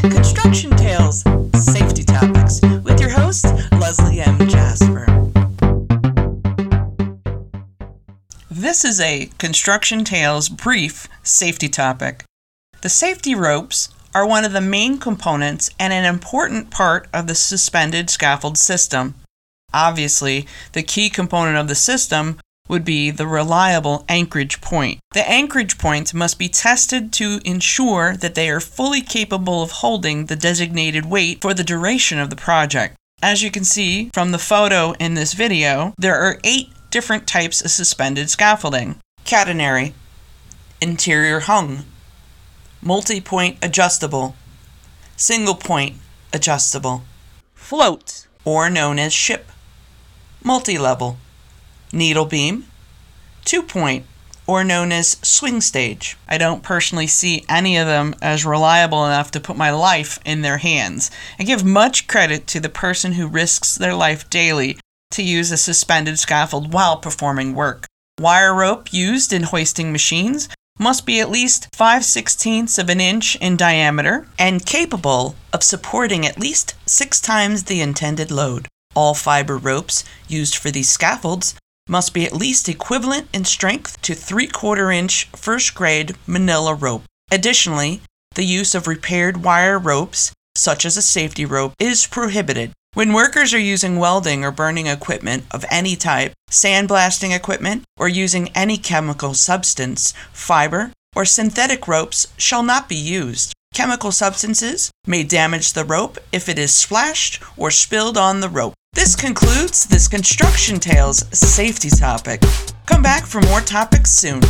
Construction Tales, Safety Topics, with your host, Leslie M. Jasper. This is a Construction Tales brief safety topic. The safety ropes are one of the main components and an important part of the suspended scaffold system. Obviously, the key component of the system would be the reliable anchorage point. The anchorage points must be tested to ensure that they are fully capable of holding the designated weight for the duration of the project. As you can see from the photo in this video, there are eight different types of suspended scaffolding. Catenary, interior hung, multi-point adjustable, single point adjustable, float, or known as ship, multi-level, needle beam, two point, or known as swing stage. I don't personally see any of them as reliable enough to put my life in their hands. I give much credit to the person who risks their life daily to use a suspended scaffold while performing work. Wire rope used in hoisting machines must be at least 5 16ths of an inch in diameter and capable of supporting at least six times the intended load. All fiber ropes used for these scaffolds must be at least equivalent in strength to 3 quarter inch first grade manila rope. Additionally, the use of repaired wire ropes, such as a safety rope, is prohibited. When workers are using welding or burning equipment of any type, sandblasting equipment, or using any chemical substance, fiber, or synthetic ropes shall not be used. Chemical substances may damage the rope if it is splashed or spilled on the rope. This concludes this Construction Tales safety topic. Come back for more topics soon.